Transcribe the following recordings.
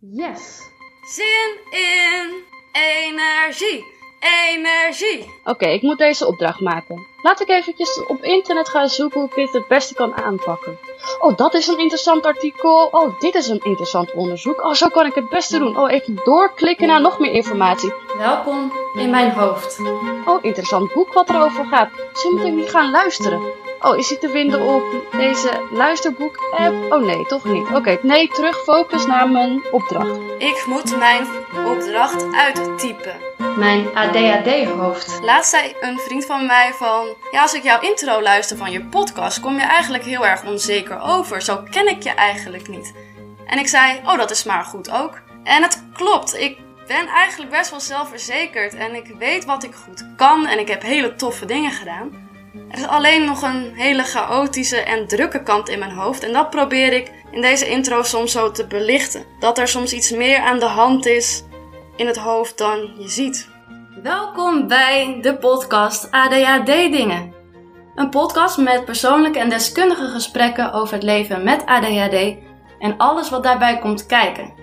Yes. Zin in energie. Energie. Oké, ik moet deze opdracht maken. Laat ik eventjes op internet gaan zoeken hoe ik dit het beste kan aanpakken. Oh, dat is een interessant artikel. Oh, dit is een interessant onderzoek. Oh, zo kan ik het beste doen. Oh, even doorklikken naar nog meer informatie. Welkom in mijn hoofd. Oh, interessant boek wat erover gaat. Zo moet ik niet gaan luisteren. Oh, is hij te vinden op deze luisterboek-app? Oh nee, toch niet. Oké, nee, terug focus naar mijn opdracht. Ik moet mijn opdracht uittypen. Mijn ADHD-hoofd. Laatst zei een vriend van mij van... Ja, als ik jouw intro luister van je podcast... kom je eigenlijk heel erg onzeker over. Zo ken ik je eigenlijk niet. En ik zei, oh, dat is maar goed ook. En het klopt, ik ben eigenlijk best wel zelfverzekerd. En ik weet wat ik goed kan. En ik heb hele toffe dingen gedaan. Er is alleen nog een hele chaotische en drukke kant in mijn hoofd. En dat probeer ik in deze intro soms zo te belichten. Dat er soms iets meer aan de hand is in het hoofd dan je ziet. Welkom bij de podcast ADHD Dingen. Een podcast met persoonlijke en deskundige gesprekken over het leven met ADHD en alles wat daarbij komt kijken.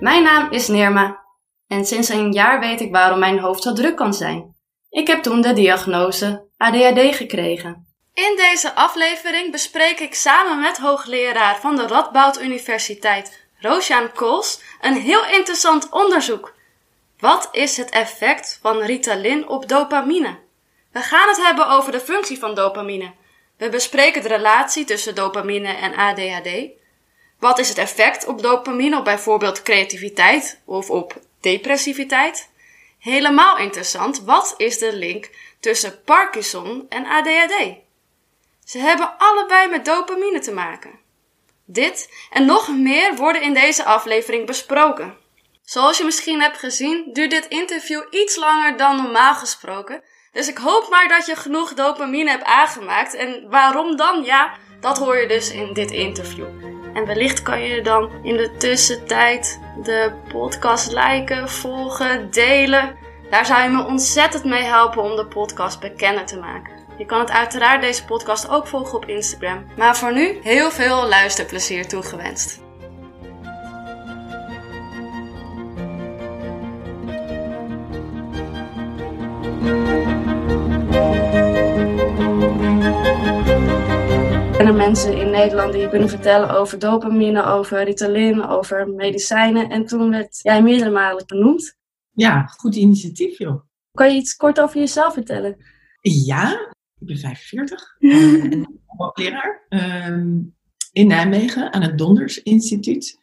Mijn naam is Nirma en sinds een jaar weet ik waarom mijn hoofd zo druk kan zijn. Ik heb toen de diagnose ADHD gekregen. In deze aflevering bespreek ik samen met hoogleraar van de Radboud Universiteit, Roosjaan Kools, een heel interessant onderzoek. Wat is het effect van Ritalin op dopamine? We gaan het hebben over de functie van dopamine. We bespreken de relatie tussen dopamine en ADHD. Wat is het effect op dopamine op bijvoorbeeld creativiteit of op depressiviteit? Helemaal interessant, wat is de link tussen Parkinson en ADHD? Ze hebben allebei met dopamine te maken. Dit en nog meer worden in deze aflevering besproken. Zoals je misschien hebt gezien, duurt dit interview iets langer dan normaal gesproken. Dus ik hoop maar dat je genoeg dopamine hebt aangemaakt. En waarom dan? Ja, dat hoor je dus in dit interview. En wellicht kan je dan in de tussentijd de podcast liken, volgen, delen. Daar zou je me ontzettend mee helpen om de podcast bekender te maken. Je kan het uiteraard deze podcast ook volgen op Instagram. Maar voor nu heel veel luisterplezier toegewenst. Zijn mensen in Nederland die kunnen vertellen over dopamine, over Ritalin, over medicijnen. En toen werd jij meerdere malen benoemd. Ja, goed initiatief joh. Kan je iets kort over jezelf vertellen? Ja, ik ben 45 uh, en hoogleraar ehm, in Nijmegen aan het Donders Instituut.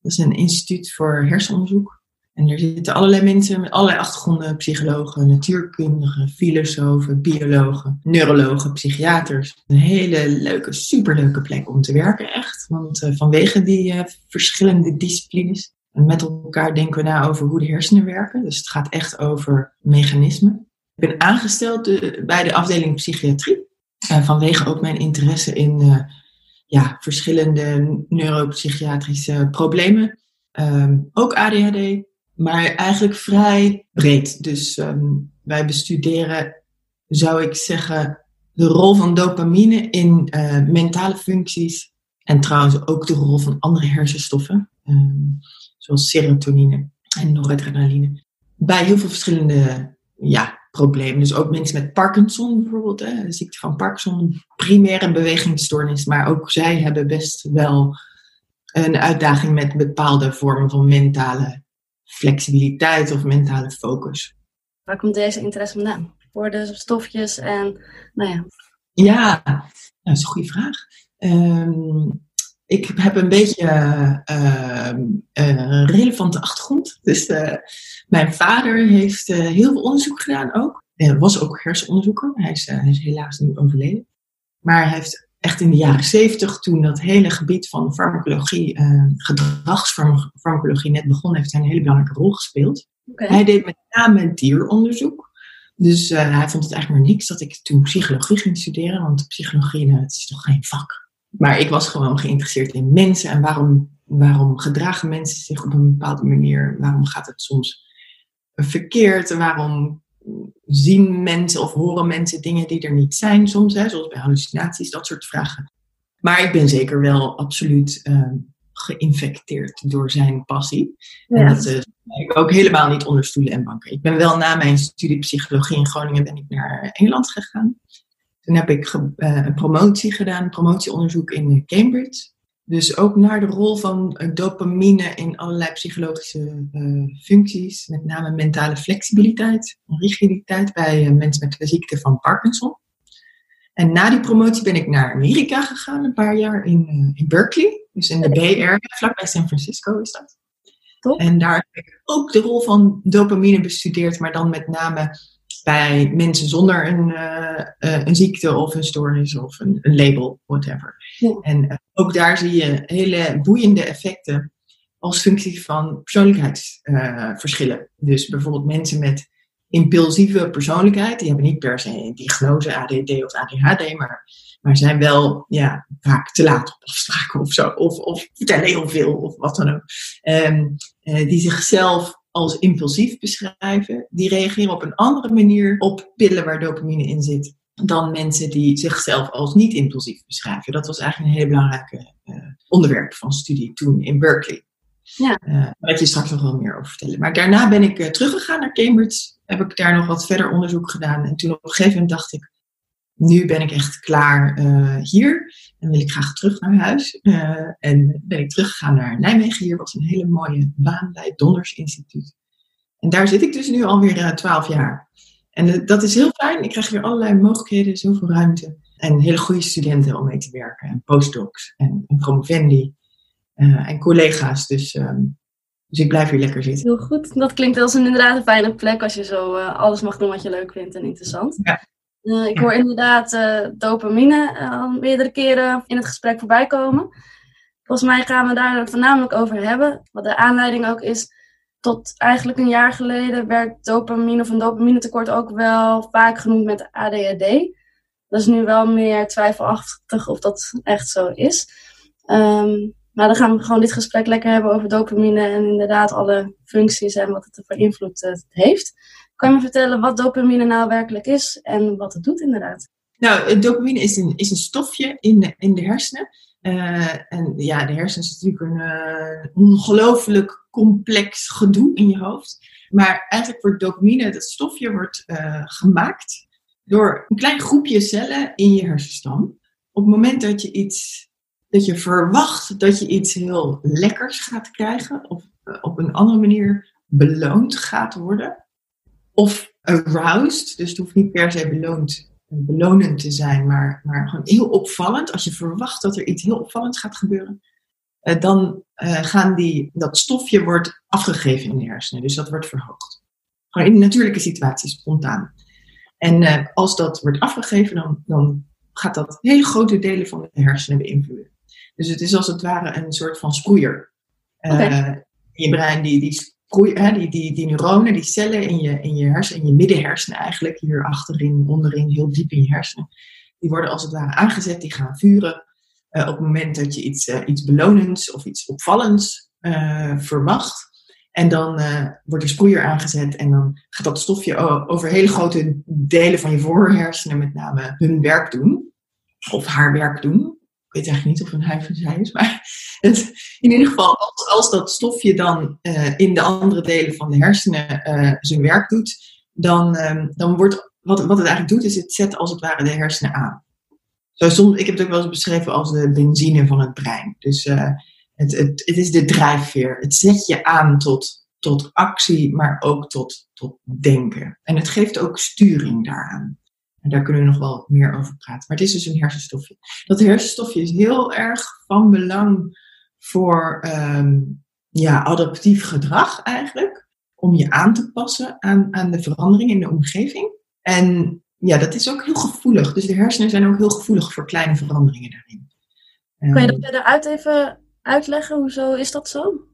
Dat is een instituut voor hersenonderzoek. En er zitten allerlei mensen met allerlei achtergronden: psychologen, natuurkundigen, filosofen, biologen, neurologen, psychiaters. Een hele leuke, superleuke plek om te werken, echt. Want uh, vanwege die uh, verschillende disciplines. En met elkaar denken we na over hoe de hersenen werken. Dus het gaat echt over mechanismen. Ik ben aangesteld bij de afdeling psychiatrie. vanwege ook mijn interesse in ja, verschillende neuropsychiatrische problemen. Um, ook ADHD, maar eigenlijk vrij breed. Dus um, wij bestuderen, zou ik zeggen, de rol van dopamine in uh, mentale functies. En trouwens ook de rol van andere hersenstoffen, um, zoals serotonine en noradrenaline. Bij heel veel verschillende ja, problemen. Dus ook mensen met Parkinson bijvoorbeeld, hè, de ziekte van Parkinson, primaire bewegingsstoornis. Maar ook zij hebben best wel een uitdaging met bepaalde vormen van mentale flexibiliteit of mentale focus. Waar komt deze interesse vandaan? Voor de stofjes en, nou ja. Ja, dat is een goede vraag. Um, ik heb een beetje uh, een relevante achtergrond. Dus uh, mijn vader heeft uh, heel veel onderzoek gedaan ook. Hij was ook hersenonderzoeker. Hij is, hij is helaas nu overleden. Maar hij heeft echt in de jaren zeventig, toen dat hele gebied van farmacologie, uh, gedragsfarmacologie net begon, heeft hij een hele belangrijke rol gespeeld. Okay. Hij deed met name dieronderzoek. Dus uh, hij vond het eigenlijk maar niks dat ik toen psychologie ging studeren, want psychologie, nou, het is toch geen vak. Maar ik was gewoon geïnteresseerd in mensen en waarom, waarom gedragen mensen zich op een bepaalde manier? Waarom gaat het soms verkeerd? En waarom zien mensen of horen mensen dingen die er niet zijn soms, hè, zoals bij hallucinaties, dat soort vragen. Maar ik ben zeker wel absoluut uh, geïnfecteerd door zijn passie. En dat uh, ik ook helemaal niet onder stoelen en banken. Ik ben wel na mijn studie psychologie in Groningen ben ik naar Engeland gegaan. Toen heb ik een promotie gedaan, promotieonderzoek in Cambridge. Dus ook naar de rol van dopamine in allerlei psychologische uh, functies, met name mentale flexibiliteit en rigiditeit bij uh, mensen met de ziekte van Parkinson. En na die promotie ben ik naar Amerika gegaan, een paar jaar in, uh, in Berkeley, dus in de Bay Area, vlakbij San Francisco is dat. Top. En daar heb ik ook de rol van dopamine bestudeerd, maar dan met name bij mensen zonder een, uh, een ziekte of een stoornis of een, een label, whatever. En uh, ook daar zie je hele boeiende effecten als functie van persoonlijkheidsverschillen. dus bijvoorbeeld mensen met impulsieve persoonlijkheid, die hebben niet per se een diagnose ADD of ADHD, maar, maar zijn wel ja, vaak te laat op afspraken of zo, of, of vertellen heel veel of wat dan ook. Um, die zichzelf als impulsief beschrijven, die reageren op een andere manier op pillen waar dopamine in zit dan mensen die zichzelf als niet impulsief beschrijven. Dat was eigenlijk een heel belangrijk uh, onderwerp van studie toen in Berkeley. Ja. Uh, daar ga ik je straks nog wel meer over vertellen. Maar daarna ben ik uh, teruggegaan naar Cambridge. Heb ik daar nog wat verder onderzoek gedaan. En toen op een gegeven moment dacht ik, nu ben ik echt klaar hier. En wil ik graag terug naar huis. Uh, en ben ik teruggegaan naar Nijmegen. Hier was een hele mooie baan bij het Donders Instituut. En daar zit ik dus nu alweer uh, twaalf jaar. En uh, dat is heel fijn. Ik krijg weer allerlei mogelijkheden, zoveel ruimte. En hele goede studenten om mee te werken. En postdocs en, en promovendi. en collega's. Dus, um, dus ik blijf hier lekker zitten. Heel goed. Dat klinkt als een inderdaad een fijne plek als je zo alles mag doen wat je leuk vindt en interessant. Ja. Uh, ik hoor inderdaad uh, dopamine uh, meerdere keren in het gesprek voorbij komen. Volgens mij gaan we daar het voornamelijk over hebben. Wat de aanleiding ook is, tot eigenlijk een jaar geleden werd dopamine of een dopaminetekort ook wel vaak genoemd met ADHD. Dat is nu wel meer twijfelachtig of dat echt zo is. Um, maar dan gaan we gewoon dit gesprek lekker hebben over dopamine en inderdaad alle functies en wat het voor invloed heeft. Kan je me vertellen wat dopamine nou werkelijk is en wat het doet inderdaad? Nou, dopamine is een, is een stofje in de, in de hersenen. Uh, en ja, de hersenen is natuurlijk een uh, ongelooflijk complex gedoe in je hoofd. Maar eigenlijk wordt dopamine, dat stofje, wordt uh, gemaakt door een klein groepje cellen in je hersenstam. Op het moment dat je iets, dat je verwacht dat je iets heel lekkers gaat krijgen, of op een andere manier beloond gaat worden, of aroused, dus het hoeft niet per se beloond, belonend te zijn, maar, maar gewoon heel opvallend. Als je verwacht dat er iets heel opvallends gaat gebeuren, uh, dan uh, gaan die, dat stofje wordt afgegeven in de hersenen, dus dat wordt verhoogd. Gewoon in natuurlijke situaties, spontaan. En uh, als dat wordt afgegeven, dan, dan gaat dat hele grote delen van de hersenen beïnvloeden. Dus het is als het ware een soort van sproeier. Okay. je brein die, die die, die, die neuronen, die cellen in je, in je hersenen, in je middenhersenen eigenlijk, hier achterin, onderin, heel diep in je hersenen, die worden als het ware aangezet, die gaan vuren uh, op het moment dat je iets, uh, iets belonends of iets opvallends uh, verwacht. En dan wordt de sproeier aangezet en dan gaat dat stofje over hele grote delen van je voorhersenen met name hun werk doen. Of haar werk doen weet eigenlijk niet of een hij of zij is, maar het, in ieder geval, als, als dat stofje dan uh, in de andere delen van de hersenen uh, zijn werk doet, dan, um, dan wordt, wat, wat het eigenlijk doet, is het zet als het ware de hersenen aan. Zo, soms, ik heb het ook wel eens beschreven als de benzine van het brein. Dus uh, het, het, het is de drijfveer. Het zet je aan tot, tot actie, maar ook tot, tot denken. En het geeft ook sturing daaraan. En daar kunnen we nog wel meer over praten. Maar het is dus een hersenstofje. Dat hersenstofje is heel erg van belang voor um, ja, adaptief gedrag eigenlijk. Om je aan te passen aan, aan de verandering in de omgeving. En ja, dat is ook heel gevoelig. Dus de hersenen zijn ook heel gevoelig voor kleine veranderingen daarin. Kan je dat verder uit even uitleggen? Hoezo is dat zo?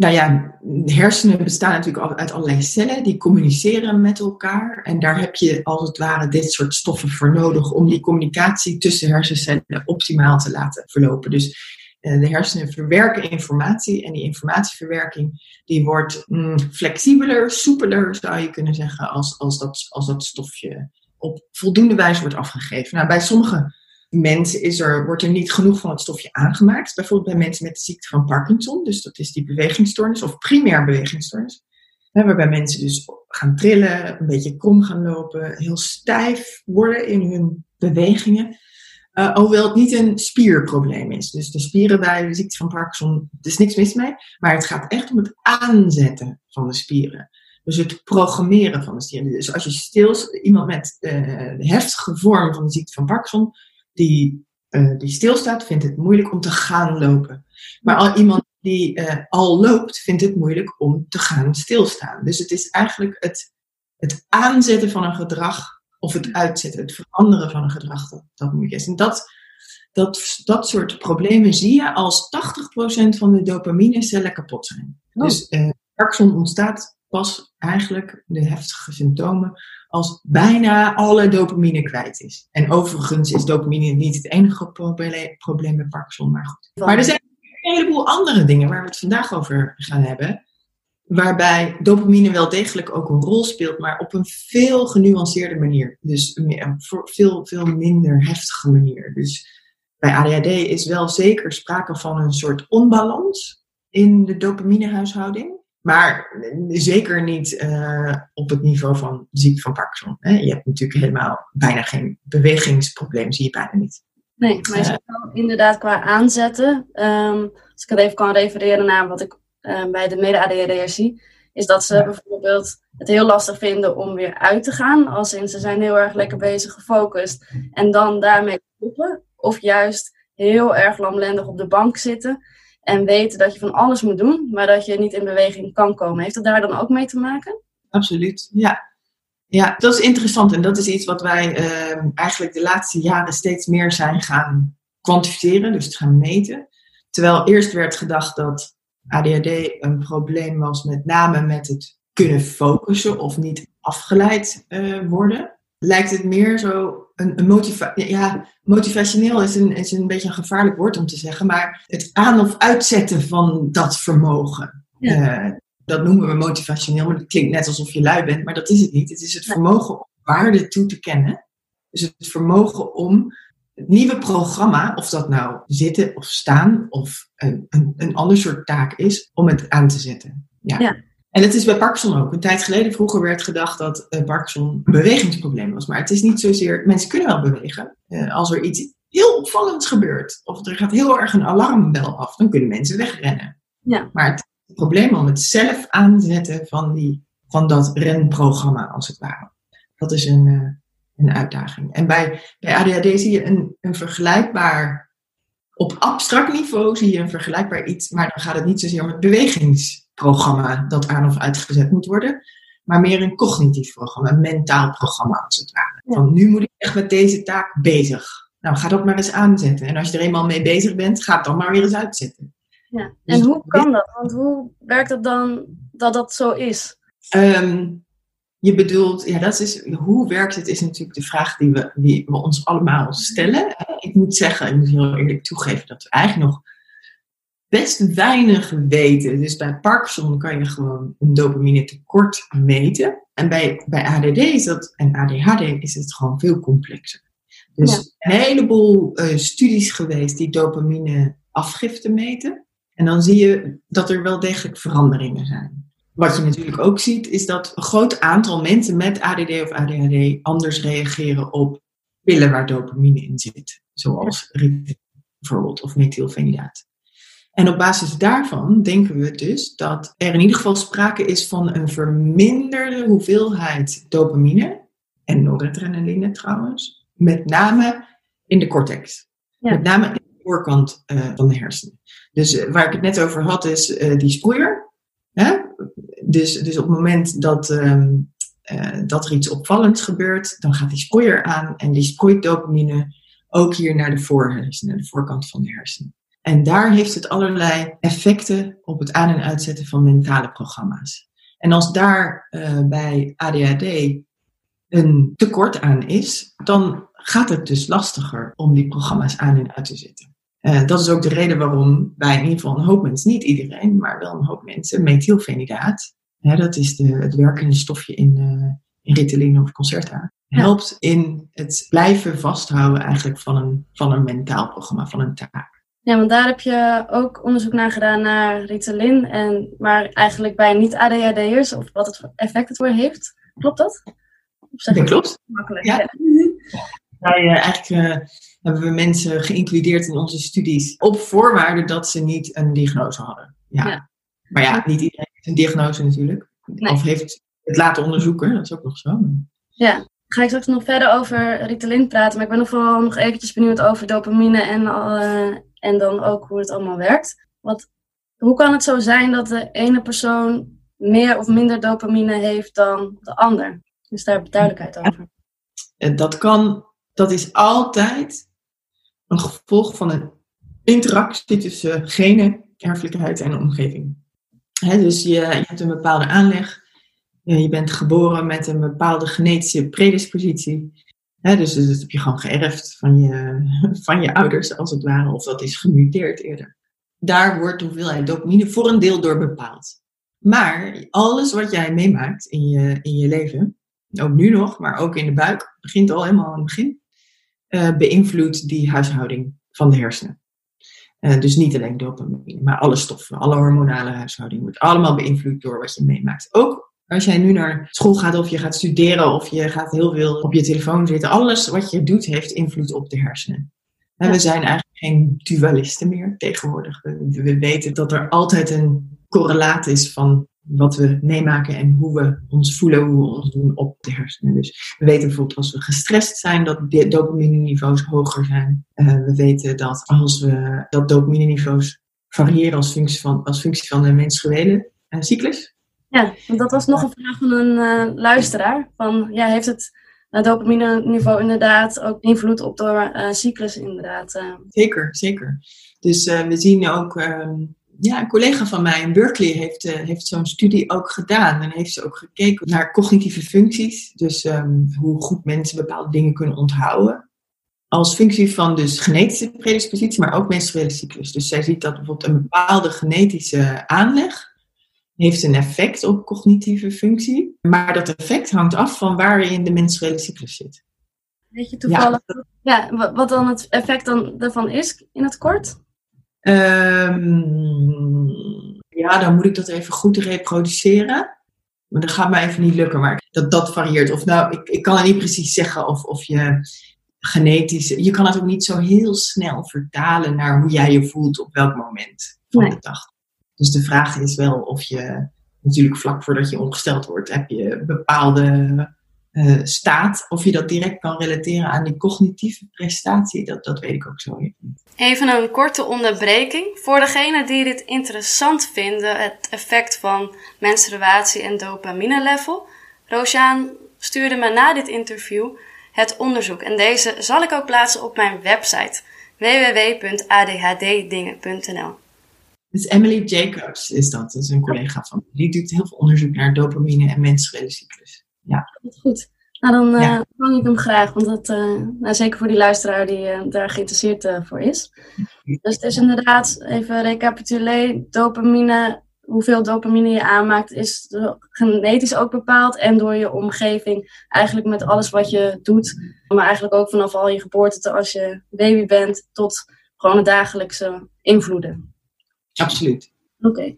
nou ja, hersenen bestaan natuurlijk uit allerlei cellen die communiceren met elkaar. En daar heb je als het ware dit soort stoffen voor nodig om die communicatie tussen hersencellen optimaal te laten verlopen. Dus de hersenen verwerken informatie en die informatieverwerking die wordt mm, flexibeler, soepeler zou je kunnen zeggen, als, als, dat, als dat stofje op voldoende wijze wordt afgegeven. Nou, bij sommige mensen is er, wordt er niet genoeg van het stofje aangemaakt. Bijvoorbeeld bij mensen met de ziekte van Parkinson, dus dat is die bewegingsstoornis of primair bewegingsstoornis. Hè, waarbij mensen dus gaan trillen, een beetje krom gaan lopen, heel stijf worden in hun bewegingen. Uh, hoewel het niet een spierprobleem is. Dus de spieren bij de ziekte van Parkinson, er is niks mis mee. Maar het gaat echt om het aanzetten van de spieren. Dus het programmeren van de spieren. Dus als je stil, iemand met uh, de heftige vorm van de ziekte van Parkinson, die, uh, die stilstaat, vindt het moeilijk om te gaan lopen. Maar al iemand die al loopt, vindt het moeilijk om te gaan stilstaan. Dus het is eigenlijk het, het aanzetten van een gedrag of het uitzetten, het veranderen van een gedrag, dat, dat moeilijk is. En dat, dat, dat soort problemen zie je als 80% van de dopaminecellen kapot zijn. Oh. Dus eh, Parkinson ontstaat pas eigenlijk de heftige symptomen als bijna alle dopamine kwijt is. En overigens is dopamine niet het enige probleem met Parkinson, maar goed. Maar er zijn een heleboel andere dingen waar we het vandaag over gaan hebben waarbij dopamine wel degelijk ook een rol speelt, maar op een veel genuanceerde manier. Dus een veel, veel minder heftige manier. Dus bij ADHD is wel zeker sprake van een soort onbalans in de dopaminehuishouding. Maar zeker niet uh, op het niveau van ziekte van Parkinson. Hè. Je hebt natuurlijk helemaal bijna geen bewegingsprobleem, zie je bijna niet. Nee, maar uh, inderdaad qua aanzetten, um, als ik het even kan refereren naar wat ik uh, bij de mede-ADHD'ers zie, is dat ze bijvoorbeeld het heel lastig vinden om weer uit te gaan. Als in ze zijn heel erg lekker bezig gefocust en dan daarmee stoppen. Of juist heel erg lamlendig op de bank zitten en weten dat je van alles moet doen, maar dat je niet in beweging kan komen. Heeft dat daar dan ook mee te maken? Absoluut, ja. Ja, dat is interessant en dat is iets wat wij uh, eigenlijk de laatste jaren steeds meer zijn gaan kwantificeren, dus gaan meten. Terwijl eerst werd gedacht dat ADHD een probleem was met name met het kunnen focussen of niet afgeleid uh, worden, lijkt het meer zo een, een motivatie. Ja, motivationeel is een, is een beetje een gevaarlijk woord om te zeggen, maar het aan- of uitzetten van dat vermogen. Ja. Uh, dat noemen we motivationeel, maar dat klinkt net alsof je lui bent, maar dat is het niet. Het is het vermogen om waarde toe te kennen. Dus het vermogen om het nieuwe programma, of dat nou zitten of staan of een, een, een ander soort taak is, om het aan te zetten. Ja. ja. En het is bij Parkinson ook. Een tijd geleden vroeger werd gedacht dat uh, Parkinson een bewegingsprobleem was. Maar het is niet zozeer, mensen kunnen wel bewegen. Uh, als er iets heel opvallends gebeurt, of er gaat heel erg een alarmbel af, dan kunnen mensen wegrennen. Ja. Maar het, het probleem om het zelf aanzetten van, die, van dat renprogramma, als het ware. Dat is een, uh, een uitdaging. En bij, bij ADHD zie je een, een vergelijkbaar, op abstract niveau zie je een vergelijkbaar iets, maar dan gaat het niet zozeer om het bewegingsprogramma dat aan of uitgezet moet worden, maar meer een cognitief programma, een mentaal programma als het ware. Van nu moet ik echt met deze taak bezig. Nou, ga dat maar eens aanzetten. En als je er eenmaal mee bezig bent, ga het dan maar weer eens uitzetten. Ja. Dus en hoe kan dat? Want hoe werkt het dan dat dat zo is? Um, je bedoelt, ja, dat is, hoe werkt het, is natuurlijk de vraag die we, die we ons allemaal stellen. Ik moet zeggen, ik moet heel eerlijk toegeven dat we eigenlijk nog best weinig weten. Dus bij Parkinson kan je gewoon een dopamine tekort meten. En bij, bij ADD is dat, en ADHD is het gewoon veel complexer. Dus een heleboel uh, studies geweest die dopamine afgifte meten. En dan zie je dat er wel degelijk veranderingen zijn. Wat je natuurlijk ook ziet, is dat een groot aantal mensen met ADD of ADHD anders reageren op pillen waar dopamine in zit. Zoals Ritalin bijvoorbeeld of methylfenidaat. En op basis daarvan denken we dus dat er in ieder geval sprake is van een verminderde hoeveelheid dopamine en noradrenaline trouwens, met name in de cortex. Met name in de voorkant uh, van de hersenen. Dus uh, waar ik het net over had, is uh, die sproeier. Dus, dus op het moment dat, um, uh, dat er iets opvallends gebeurt, dan gaat die sproeier aan en die sproeit dopamine ook hier naar de voorhersenen, de voorkant van de hersenen. En daar heeft het allerlei effecten op het aan- en uitzetten van mentale programma's. En als daar uh, bij ADHD een tekort aan is, dan gaat het dus lastiger om die programma's aan en uit te zetten. Uh, dat is ook de reden waarom bij in ieder geval een hoop mensen, niet iedereen, maar wel een hoop mensen, methylfenidaat, hè, dat is de, het werkende stofje in, uh, in Ritalin of Concerta, helpt in het blijven vasthouden eigenlijk van een, van een mentaal programma, van een taak. Ja, want daar heb je ook onderzoek naar gedaan naar Ritalin, en, maar eigenlijk bij niet-ADHD'ers, of wat het effect het voor heeft. Klopt dat? dat klopt. Makkelijk. Ja. Wij, uh, eigenlijk uh, hebben we mensen geïncludeerd in onze studies op voorwaarde dat ze niet een diagnose hadden. Ja. Maar ja, niet iedereen een diagnose natuurlijk. Of heeft het laten onderzoeken, dat is ook nog zo. Ja, ga ik straks nog verder over Ritalin praten. Maar ik ben nog vooral nog eventjes benieuwd over dopamine en, uh, en dan ook hoe het allemaal werkt. Want hoe kan het zo zijn dat de ene persoon meer of minder dopamine heeft dan de ander? Dus daar duidelijkheid over. Dat kan, dat is altijd een gevolg van een interactie tussen genen, erfelijkheid en omgeving. Dus je, je, hebt een bepaalde aanleg, je bent geboren met een bepaalde genetische predispositie. dus, dus dat heb je gewoon geërfd van je, van je ouders, als het ware, of dat is gemuteerd eerder. Daar wordt de hoeveelheid dopamine voor een deel door bepaald. Maar alles wat jij meemaakt in je, in je leven, ook nu nog, maar ook in de buik, begint al helemaal aan het begin, uh, beïnvloedt die huishouding van de hersenen. Uh, dus niet alleen dopamine, maar alle stoffen, alle hormonale huishouding wordt allemaal beïnvloed door wat je meemaakt. Ook als jij nu naar school gaat of je gaat studeren of je gaat heel veel op je telefoon zitten, alles wat je doet heeft invloed op de hersenen. En we zijn eigenlijk geen dualisten meer tegenwoordig. We, we weten dat er altijd een correlaat is van wat we meemaken en hoe we ons voelen, hoe we ons doen op de hersenen. Dus we weten bijvoorbeeld als we gestrest zijn, dat de dopamine-niveaus hoger zijn. Uh, we weten dat als we dat dopamine-niveaus variëren als functie van, als functie van de menstruele uh, cyclus. Ja, dat was nog een vraag van een uh, luisteraar. Van, ja, heeft het dopamine-niveau inderdaad ook invloed op de cyclus inderdaad? Zeker, zeker. Dus we zien ook ehm, ja, een collega van mij in Berkeley heeft, uh, heeft zo'n studie ook gedaan. En heeft ze ook gekeken naar cognitieve functies. Dus um, hoe goed mensen bepaalde dingen kunnen onthouden. Als functie van dus genetische predispositie, maar ook menstruele cyclus. Dus zij ziet dat bijvoorbeeld een bepaalde genetische aanleg heeft een effect op cognitieve functie. Maar dat effect hangt af van waar je in de menstruele cyclus zit. Weet je toevallig ja. ja wat dan het effect dan daarvan is in het kort? Um, ja, dan moet ik dat even goed reproduceren. Maar dat gaat mij even niet lukken. Maar dat, dat varieert. Of nou, ik, ik kan het niet precies zeggen of, of je genetisch... Je kan het ook niet zo heel snel vertalen naar hoe jij je voelt op welk moment van de dag. Dus de vraag is wel of je... Natuurlijk vlak voordat je ongesteld wordt, heb je bepaalde uh, staat. Of je dat direct kan relateren aan die cognitieve prestatie, dat, dat weet ik ook zo niet. Even een korte onderbreking. Voor degenen die dit interessant vinden, het effect van menstruatie en dopamine level. Roosjaan stuurde me na dit interview het onderzoek. En deze zal ik ook plaatsen op mijn website www.adhddingen.nl. Dus Emily Jacobs is dat, dat is een collega van me. Die doet heel veel onderzoek naar dopamine en menstruele cyclus ja. Goed. Nou, dan uh, vang ik hem graag, want dat, uh, nou, zeker voor die luisteraar die uh, daar geïnteresseerd voor is. Dus het is inderdaad, even recapituleren, dopamine, hoeveel dopamine je aanmaakt, is genetisch ook bepaald en door je omgeving. Eigenlijk met alles wat je doet, maar eigenlijk ook vanaf al je geboorte als je baby bent, tot gewoon de dagelijkse invloeden. Absoluut. Oké.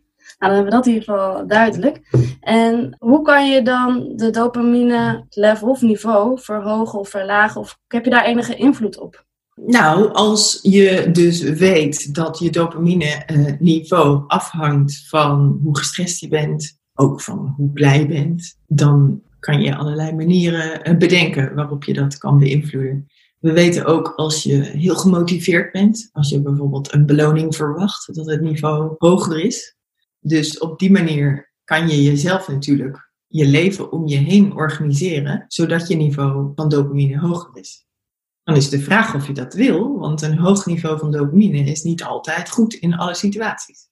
Dan hebben we dat in ieder geval duidelijk. En hoe kan je dan de dopamine level of niveau verhogen of verlagen? Of heb je daar enige invloed op? Nou, als je dus weet dat je dopamine eh, niveau afhangt van hoe gestrest je bent, ook van hoe blij je bent, dan kan je allerlei manieren eh, bedenken waarop je dat kan beïnvloeden. We weten ook als je heel gemotiveerd bent, als je bijvoorbeeld een beloning verwacht, dat het niveau hoger is. Dus op die manier kan je jezelf natuurlijk je leven om je heen organiseren, zodat je niveau van dopamine hoger is. Dan is de vraag of je dat wil, want een hoog niveau van dopamine is niet altijd goed in alle situaties.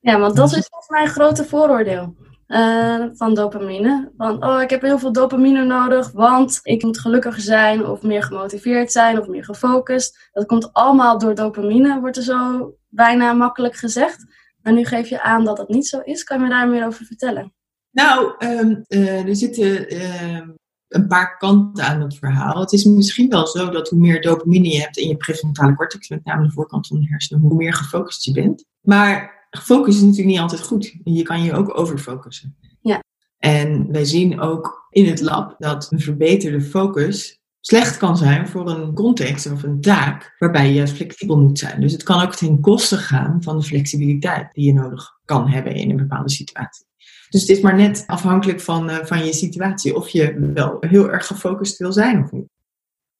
Ja, want dat is volgens mij een grote vooroordeel uh, van dopamine. Van, oh, ik heb heel veel dopamine nodig, want ik moet gelukkiger zijn of meer gemotiveerd zijn of meer gefocust. Dat komt allemaal door dopamine, wordt er zo bijna makkelijk gezegd. Maar nu geef je aan dat dat niet zo is. Kan je me daar meer over vertellen? Nou, um, uh, er zitten uh, een paar kanten aan het verhaal. Het is misschien wel zo dat hoe meer dopamine je hebt in je prefrontale cortex, met name de voorkant van de hersenen, hoe meer gefocust je bent. Maar focus is natuurlijk niet altijd goed. Je kan je ook overfocussen. Ja. En wij zien ook in het lab dat een verbeterde focus slecht kan zijn voor een context of een taak waarbij je juist flexibel moet zijn. Dus het kan ook ten koste gaan van de flexibiliteit die je nodig kan hebben in een bepaalde situatie. Dus het is maar net afhankelijk van, uh, van je situatie of je wel heel erg gefocust wil zijn of niet.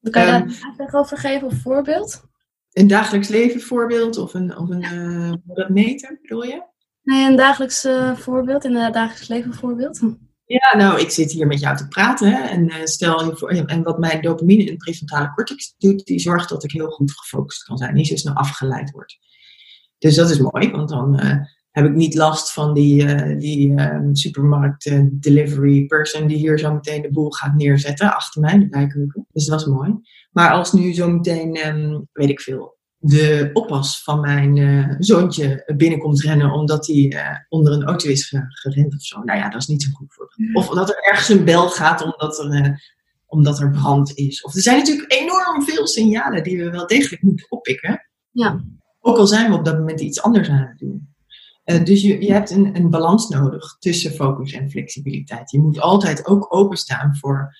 Kan je daar um, een over geven, een voorbeeld? Een dagelijks leven voorbeeld of een, of een uh, dat meten, bedoel je? Nee, een dagelijks uh, voorbeeld, een dagelijks leven voorbeeld. Ja, nou, ik zit hier met jou te praten. En, uh, stel je voor, en wat mijn dopamine in de prefrontale cortex doet, die zorgt dat ik heel goed gefocust kan zijn. Niet zo snel afgeleid word. Dus dat is mooi, want dan uh, heb ik niet last van die, uh, die supermarkt delivery person die hier zo meteen de boel gaat neerzetten achter mij, de bijkeuken. Dus dat is mooi. Maar als nu zo meteen, um, weet ik veel, de oppas van mijn uh, zoontje binnenkomt rennen omdat hij uh, onder een auto is gerend of zo. Nou ja, dat is niet zo goed voor. Of dat er ergens een bel gaat omdat er, uh, omdat er brand is. Of er zijn natuurlijk enorm veel signalen die we wel degelijk moeten oppikken. Ja. Ook al zijn we op dat moment iets anders aan het doen. dus je, je hebt een, een balans nodig tussen focus en flexibiliteit. Je moet altijd ook openstaan voor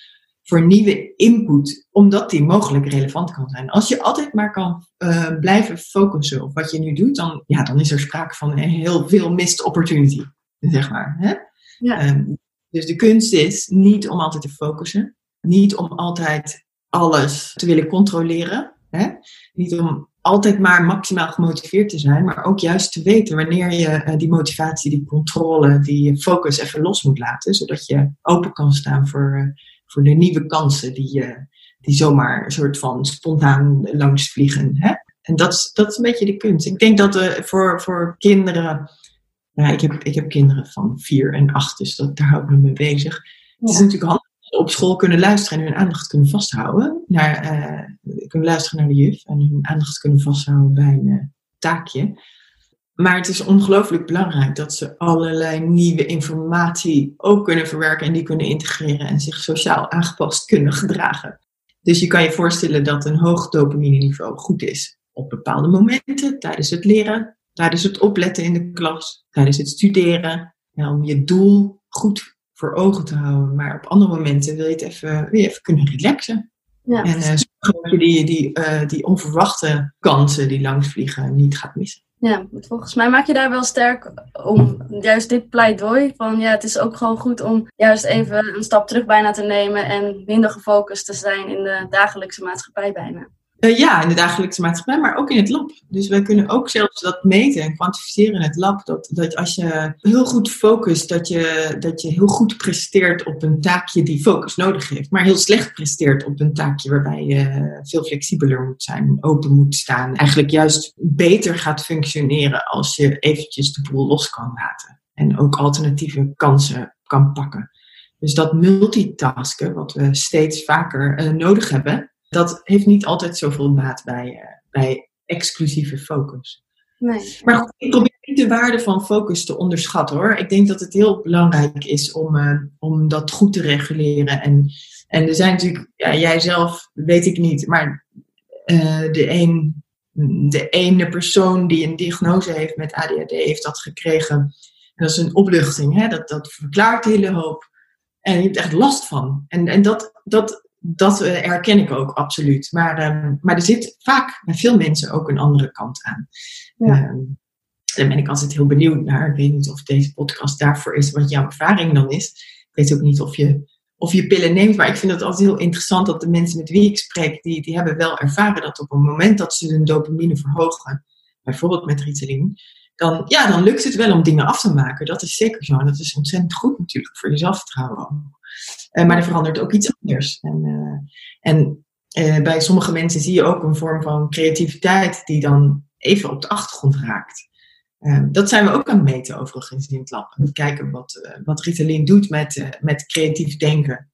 voor nieuwe input, omdat die mogelijk relevant kan zijn. Als je altijd maar kan uh, blijven focussen op wat je nu doet, dan, ja, dan is er sprake van een heel veel missed opportunity, zeg maar. Hè? Ja. Um, dus de kunst is niet om altijd te focussen, niet om altijd alles te willen controleren, hè? niet om altijd maar maximaal gemotiveerd te zijn, maar ook juist te weten wanneer je uh, die motivatie, die controle, die focus even los moet laten, zodat je open kan staan voor, uh, voor de nieuwe kansen die, uh, die zomaar een soort van spontaan langs vliegen. Hè? En dat is, dat is een beetje de kunst. Ik denk dat voor, voor kinderen, nou, ik, heb, ik heb kinderen van vier en acht, dus dat, daar hou ik me mee bezig. Ja. Het is natuurlijk handig op school kunnen luisteren en hun aandacht kunnen vasthouden. Naar, uh, kunnen luisteren naar de juf en hun aandacht kunnen vasthouden bij een uh, taakje. Maar het is ongelooflijk belangrijk dat ze allerlei nieuwe informatie ook kunnen verwerken en die kunnen integreren en zich sociaal aangepast kunnen gedragen. Dus je kan je voorstellen dat een hoog dopamine niveau goed is op bepaalde momenten, tijdens het leren, tijdens het opletten in de klas, tijdens het studeren, ja, om je doel goed voor ogen te houden. Maar op andere momenten wil je het even, wil je even kunnen relaxen. Ja. En uh, zorgen dat je die, die, uh, die onverwachte kansen die langsvliegen niet gaat missen. Ja, volgens mij maak je daar wel sterk om juist dit pleidooi van ja, het is ook gewoon goed om juist even een stap terug bijna te nemen en minder gefocust te zijn in de dagelijkse maatschappij bijna. Uh, ja, in de dagelijkse maatschappij, maar ook in het lab. Dus wij kunnen ook zelfs dat meten en kwantificeren in het lab. Dat, dat als je heel goed focust, dat je, dat je heel goed presteert op een taakje die focus nodig heeft. Maar heel slecht presteert op een taakje waarbij je veel flexibeler moet zijn, open moet staan. Eigenlijk juist beter gaat functioneren als je eventjes de boel los kan laten. En ook alternatieve kansen kan pakken. Dus dat multitasken, wat we steeds vaker uh, nodig hebben, dat heeft niet altijd zoveel baat bij, uh, bij exclusieve focus. Nee. Maar goed, ik probeer niet de waarde van focus te onderschatten hoor. Ik denk dat het heel belangrijk is om, uh, om dat goed te reguleren. En, en er zijn natuurlijk, ja, jij zelf weet ik niet, maar uh, de, een, de ene persoon die een diagnose heeft met ADHD heeft dat gekregen. En dat is een opluchting, hè? Dat, dat verklaart de hele hoop. En je hebt echt last van. En, en dat, dat, dat uh, herken ik ook absoluut. Maar, um, maar er zit vaak bij veel mensen ook een andere kant aan. Ja. Um, daar ben ik altijd heel benieuwd naar. Ik weet niet of deze podcast daarvoor is, wat jouw ervaring dan is. Ik weet ook niet of je, of je pillen neemt, maar ik vind het altijd heel interessant dat de mensen met wie ik spreek, die, die hebben wel ervaren dat op het moment dat ze hun dopamine verhogen, bijvoorbeeld met Ritalin, dan, ja, dan lukt het wel om dingen af te maken. Dat is zeker zo. En dat is ontzettend goed natuurlijk voor je zelfvertrouwen. Uh, maar er verandert ook iets anders. En, uh, en uh, bij sommige mensen zie je ook een vorm van creativiteit die dan even op de achtergrond raakt. dat zijn we ook aan het meten overigens in het lab. En kijken wat, wat Ritalin doet met, met creatief denken.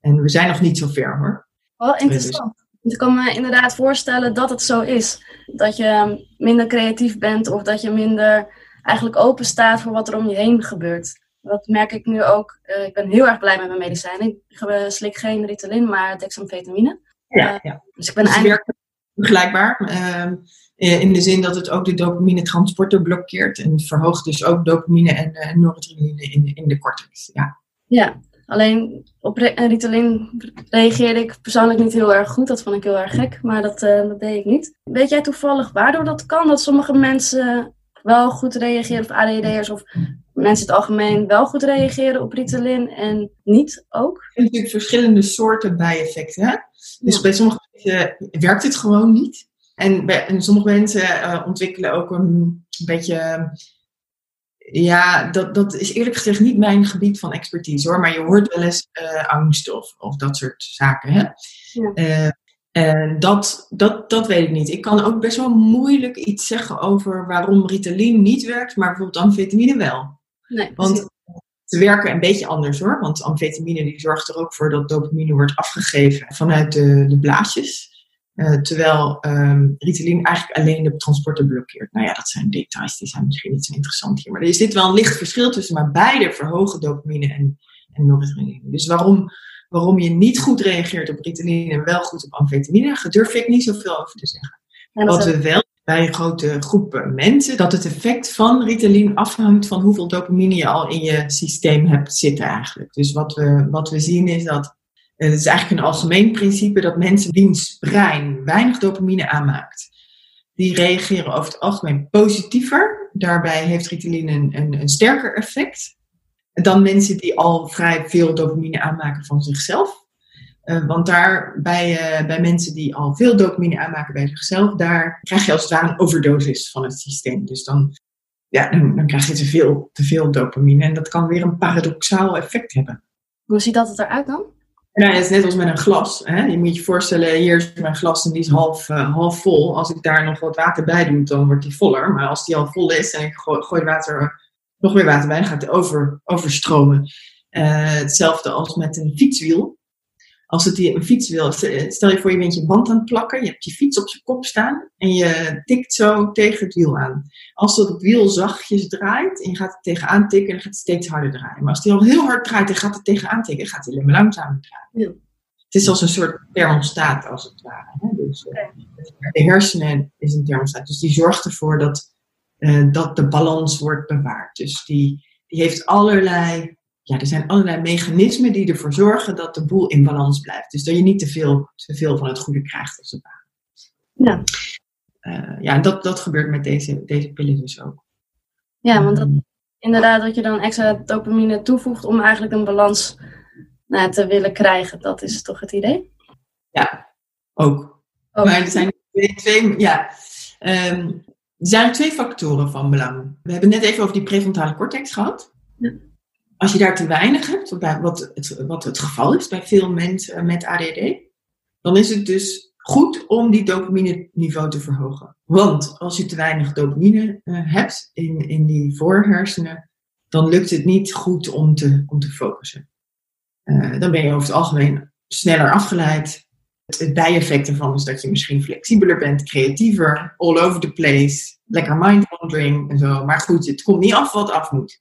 En we zijn nog niet zo ver hoor. Wel interessant. Ik kan me inderdaad voorstellen dat het zo is. Dat je minder creatief bent of dat je minder eigenlijk open staat voor wat er om je heen gebeurt. Dat merk ik nu ook. Uh, ik ben heel erg blij met mijn medicijnen. Ik slik geen Ritalin, maar dexamfetamine. Ja, ja. Dus ik ben dus eigenlijk... vergelijkbaar. Uh, in de zin dat het ook de dopamine transporter blokkeert. En verhoogt dus ook dopamine en, en noradrenaline in, in de cortex. Ja. ja, Alleen op Ritalin reageerde ik persoonlijk niet heel erg goed. Dat vond ik heel erg gek, maar dat, uh, dat deed ik niet. Weet jij toevallig waardoor dat kan? Dat sommige mensen wel goed reageren, of ADHD'ers of mensen in het algemeen wel goed reageren op Ritalin en niet ook? Er zijn natuurlijk verschillende soorten bijeffecten. Hè? Dus bij sommige mensen werkt het gewoon niet. En, bij, en sommige mensen uh, ontwikkelen ook een beetje ja, dat, dat is eerlijk gezegd niet mijn gebied van expertise hoor. Maar je hoort wel eens uh, angst of, of dat soort zaken. Hè? Ja. Uh, dat, dat, dat weet ik niet. Ik kan ook best wel moeilijk iets zeggen over waarom Ritalin niet werkt, maar bijvoorbeeld amfetamine wel. Nee, Want ze werken een beetje anders hoor. Want amfetamine die zorgt er ook voor dat dopamine wordt afgegeven vanuit de, de blaasjes. Uh, terwijl um, Ritalin eigenlijk alleen de transporten blokkeert. Nou ja, dat zijn details, die zijn misschien niet zo interessant hier. Maar er is dit wel een licht verschil tussen, maar beide verhogen dopamine en, en noradrenaline. Dus waarom, waarom je niet goed reageert op Ritalin en wel goed op amfetamine, durf ik niet zoveel over te zeggen. Wat we wel bij een grote groepen mensen, dat het effect van Ritalin afhangt van hoeveel dopamine je al in je systeem hebt zitten eigenlijk. Dus wat we, wat we zien is dat het is eigenlijk een algemeen principe dat mensen wiens brein weinig dopamine aanmaakt, die reageren over het algemeen positiever. Daarbij heeft Ritalin een, een, sterker effect dan mensen die al vrij veel dopamine aanmaken van zichzelf. Uh, want daar bij, uh, bij mensen die al veel dopamine aanmaken bij zichzelf, daar krijg je als het ware een overdosis van het systeem. Dus dan, ja, dan, krijg je te veel, te veel dopamine en dat kan weer een paradoxaal effect hebben. Hoe ziet dat eruit dan? Nou, het is net als met een glas. Hè? Je moet je voorstellen, hier is mijn glas en die is half, uh, half vol. Als ik daar nog wat water bij doe, dan wordt die voller. Maar als die al vol is en ik gooi, gooi water, nog weer water bij, dan gaat het over, overstromen. Uh, hetzelfde als met een fietswiel. Als het een fietswiel, stel je voor je bent je band aan het plakken, je hebt je fiets op je kop staan en je tikt zo tegen het wiel aan. Als dat wiel zachtjes draait en je gaat het tegenaan tikken, dan gaat het steeds harder draaien. Maar als die al heel hard draait en gaat het tegenaan tikken, gaat het alleen maar langzamer draaien. Ja. Het is als een soort thermostaat als het ware. Hè? Dus, uh, de hersenen is een thermostaat, dus die zorgt ervoor dat, uh, dat de balans wordt bewaard. Dus die, die heeft allerlei ja, er zijn allerlei mechanismen die ervoor zorgen dat de boel in balans blijft. Dus dat je niet te veel, te veel van het goede krijgt als het ware. Ja, uh, ja dat, dat gebeurt met deze, deze pillen dus ook. Ja, want dat, ehm. inderdaad dat je dan extra dopamine toevoegt om eigenlijk een balans nou, te willen krijgen. Dat is toch het idee? Ja, ook. Maar er zijn twee, ja, um, er zijn twee factoren van belang. We hebben net even over die prefrontale cortex gehad. Ja. Als je daar te weinig hebt, wat het, wat het geval is bij veel mensen met ADD, dan is het dus goed om die dopamine niveau te verhogen. Want als je te weinig dopamine uh, hebt in, in die voorhersenen, dan lukt het niet goed om te, om te focussen. Uh, dan ben je over het algemeen sneller afgeleid. Het, het bijeffect ervan is dat je misschien flexibeler bent, creatiever, all over the place, lekker mind-wandering en zo. Maar goed, het komt niet af wat af moet.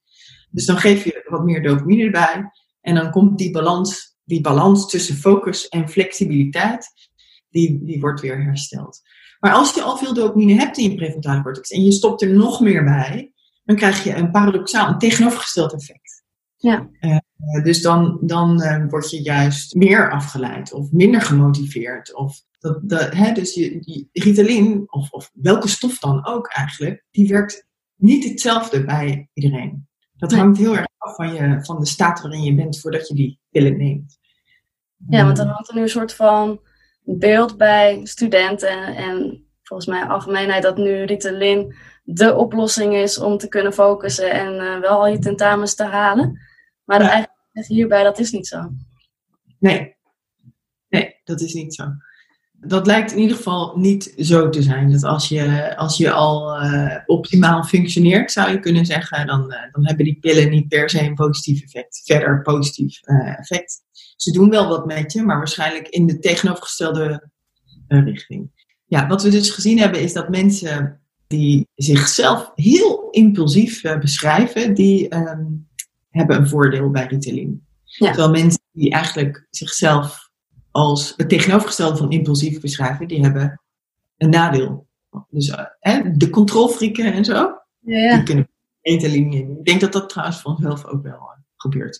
Dus dan geef je wat meer dopamine erbij. En dan komt die balans, die balans tussen focus en flexibiliteit, die, die wordt weer hersteld. Maar als je al veel dopamine hebt in je prefrontale cortex en je stopt er nog meer bij, dan krijg je een paradoxaal, een tegenovergesteld effect. Ja. Uh, dus dan, dan uh, word je juist meer afgeleid of minder gemotiveerd. Of dat, dat, hè, dus je, je, Ritalin, of, of welke stof dan ook eigenlijk, die werkt niet hetzelfde bij iedereen. Dat hangt heel erg af van, je, van de staat waarin je bent voordat je die pillen neemt. Ja, want dan hangt er nu een soort van beeld bij studenten en volgens mij algemeenheid dat nu Ritalin de oplossing is om te kunnen focussen en uh, wel al je tentamens te halen. Maar ja. eigenlijk hierbij, dat is niet zo. Nee. Nee, dat is niet zo dat lijkt in ieder geval niet zo te zijn. Dat als je, als je al uh, optimaal functioneert, zou je kunnen zeggen, dan, uh, dan hebben die pillen niet per se een positief effect. Verder positief uh, effect. Ze doen wel wat met je, maar waarschijnlijk in de tegenovergestelde richting. Ja, wat we dus gezien hebben is dat mensen die zichzelf heel impulsief beschrijven, die, um, hebben een voordeel bij Ritalin. Terwijl mensen die eigenlijk zichzelf als het tegenovergestelde van impulsief beschrijven, die hebben een nadeel. Dus uh, de controlfrieken en zo, ja, die kunnen nemen. Ik denk dat dat trouwens vanzelf ook wel uh, gebeurt.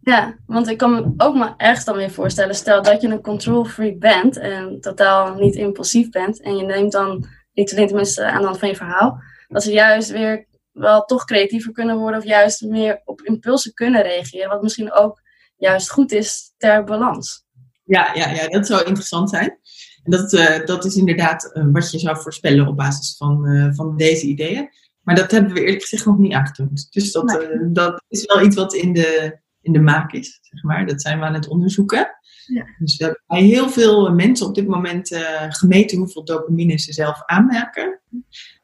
Ja, want ik kan me ook maar ergens dan weer voorstellen, stel dat je een control freak bent en totaal niet impulsief bent en je neemt dan Ritalin tenminste aan de hand van je verhaal, dat ze juist weer wel toch creatiever kunnen worden of juist meer op impulsen kunnen reageren. Wat misschien ook juist goed is ter balans. Ja, ja, ja dat zou interessant zijn. En dat, uh, dat is inderdaad uh, wat je zou voorspellen op basis van, uh, van deze ideeën. Maar dat hebben we eerlijk gezegd nog niet aangetoond. Dus dat, nee. dat is wel iets wat in de, in de maak is, zeg maar. Dat zijn we aan het onderzoeken. Ja. Dus we hebben bij heel veel mensen op dit moment gemeten hoeveel dopamine ze zelf aanmaken.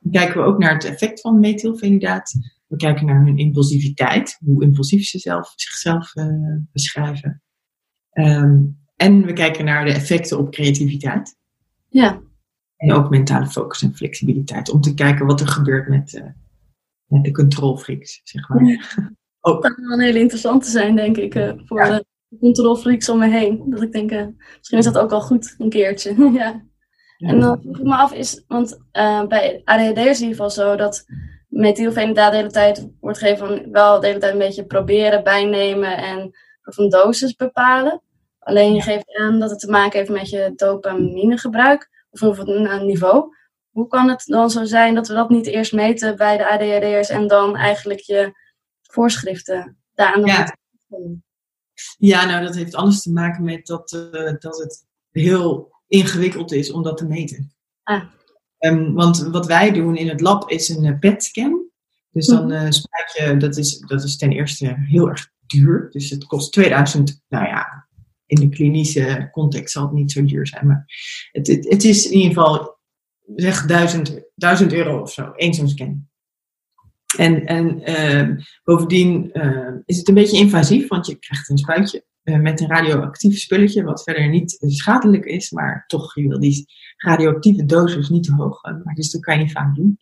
Dan kijken we ook naar het effect van methylfenidaat. We kijken naar hun impulsiviteit, hoe impulsief ze zelf, zichzelf uh, beschrijven. Um, en we kijken naar de effecten op creativiteit. Ja. En ook mentale focus en flexibiliteit. Om te kijken wat er gebeurt met, uh, met de controlfreaks, zeg maar. Ja. ook. Dat kan wel een hele interessante zijn, denk ik, uh, voor ja. de controlfreaks om me heen. Dat ik denk, misschien is dat ook al goed, een keertje. ja. En dan vroeg ik me af, is, want bij ADHD is in ieder geval zo dat methylfenidaat de hele tijd wordt gegeven van wel de hele tijd een beetje proberen, bijnemen en van dosis bepalen. Alleen je geeft aan dat het te maken heeft met je dopaminegebruik of een niveau. Hoe kan het dan zo zijn dat we dat niet eerst meten bij de ADHD'ers en dan eigenlijk je voorschriften daaraan ja. Ja, nou dat heeft alles te maken met dat, uh, dat het heel ingewikkeld is om dat te meten. Ah. Um, want wat wij doen in het lab is een uh, PET-scan. Dus dan uh, spuit je, dat is, dat is ten eerste heel erg duur. Dus het kost 2000, nou ja, in de klinische context zal het niet zo duur zijn. Maar het, het, het is in ieder geval, zeg 1000, 1000 euro of zo, één zo'n scan. En, en uh, bovendien uh, is het een beetje invasief, want je krijgt een spuitje met een radioactief spulletje, wat verder niet schadelijk is, maar toch, je wil die radioactieve dosis niet te hoog maar Dus dat kan je niet vaak doen.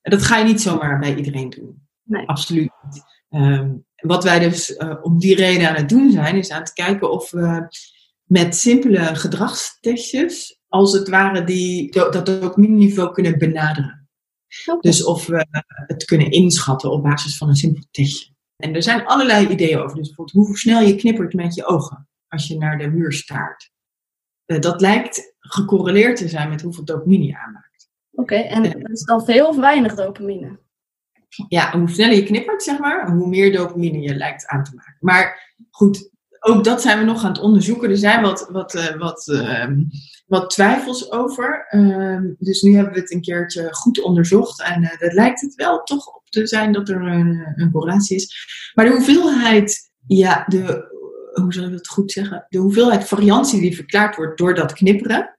En dat ga je niet zomaar bij iedereen doen. Nee. Absoluut niet. Um, wat wij dus uh, om die reden aan het doen zijn, is aan het kijken of we met simpele gedragstestjes, als het ware, die, dat ook niveau kunnen benaderen. Okay. Dus of we het kunnen inschatten op basis van een simpel testje. En er zijn allerlei ideeën over. Dus bijvoorbeeld hoe snel je knippert met je ogen als je naar de muur staart. Uh, dat lijkt gecorreleerd te zijn met hoeveel dopamine je aanmaakt. Oké, okay, en dat is dan veel of weinig dopamine? ja, hoe sneller je knippert, zeg maar, hoe meer dopamine je lijkt aan te maken. Maar goed, ook dat zijn we nog aan het onderzoeken. Er zijn wat, wat, uh, wat, uh, wat twijfels over. Uh, dus nu hebben we het een keertje goed onderzocht. En uh, dat lijkt het wel toch te zijn dat er een, een correlatie is. Maar de hoeveelheid, ja, de, hoe zal ik dat goed zeggen? De hoeveelheid variantie die verklaard wordt door dat knipperen,